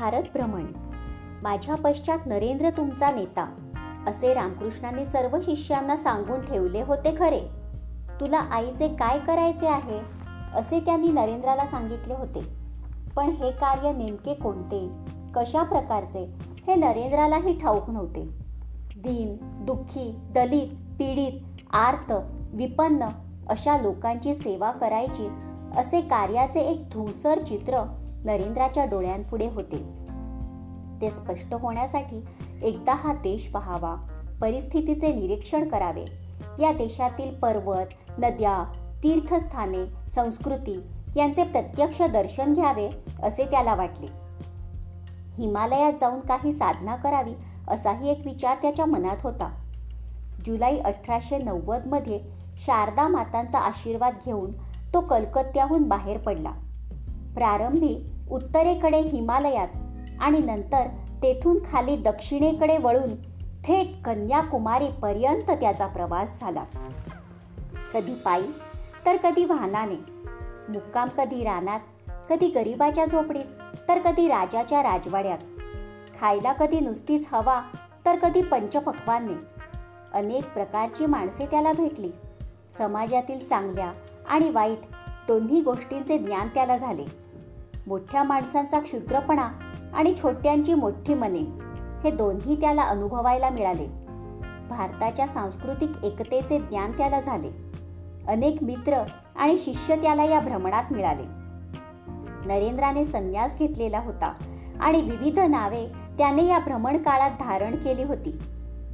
भारत भ्रमण. माझ्या पश्चात नरेंद्र तुमचा नेता असे रामकृष्णाने सर्व शिष्यांना सांगून ठेवले होते खरे. तुला आईचे काय करायचे आहे? असे त्यांनी नरेंद्राला सांगितले होते. पण हे कार्य नेमके कोणते? कशा प्रकारचे? हे नरेंद्रालाही ठाऊक नव्हते. दीन दुःखी दलित पीडित आर्त विपन्न अशा लोकांची सेवा करायची असे कार्याचे एक धूसर चित्र नरेंद्राच्या डोळ्यांपुढे होते. ते स्पष्ट होण्यासाठी एकदा हा देश पहावा परिस्थितीचे निरीक्षण करावे. या देशातील पर्वत नद्या तीर्थस्थाने संस्कृती यांचे प्रत्यक्ष दर्शन घ्यावे असे त्याला वाटले. हिमालयात जाऊन काही साधना करावी असाही एक विचार त्याच्या मनात होता. जुलै अठराशे नव्वदमध्ये शारदा मातांचा आशीर्वाद घेऊन तो कलकत्त्याहून बाहेर पडला. प्रारंभी उत्तरेकडे हिमालयात आणि नंतर तेथून खाली दक्षिणेकडे वळून थेट कन्याकुमारी पर्यंत त्याचा प्रवास झाला. कधी पायी तर कधी वाहनाने. मुक्काम कधी रानात कधी गरिबाच्या झोपडीत तर कधी राजाच्या राजवाड्यात. खायला कधी नुसतीच हवा तर कधी पंचपक्वाने. अनेक प्रकारची माणसे त्याला भेटली. समाजातील चांगल्या आणि वाईट दोन्ही गोष्टींचे ज्ञान त्याला झाले. मोठ्या माणसांचा क्षुद्रपणा आणि छोट्यांची मोठी मने हे दोन्ही त्याला अनुभवायला मिळाले. भारताच्या सांस्कृतिक एकतेचे ज्ञान त्याला झाले. अनेक मित्र आणि शिष्य त्याला या भ्रमणात मिळाले. नरेंद्राने संन्यास घेतलेला होता आणि विविध नावे त्याने या भ्रमण काळात धारण केली होती.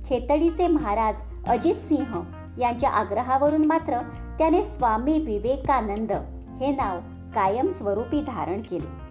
खेतडीचे महाराज अजित सिंह यांच्या आग्रहावरून मात्र त्याने स्वामी विवेकानंद हे नाव कायमस्वरूपी धारण केले.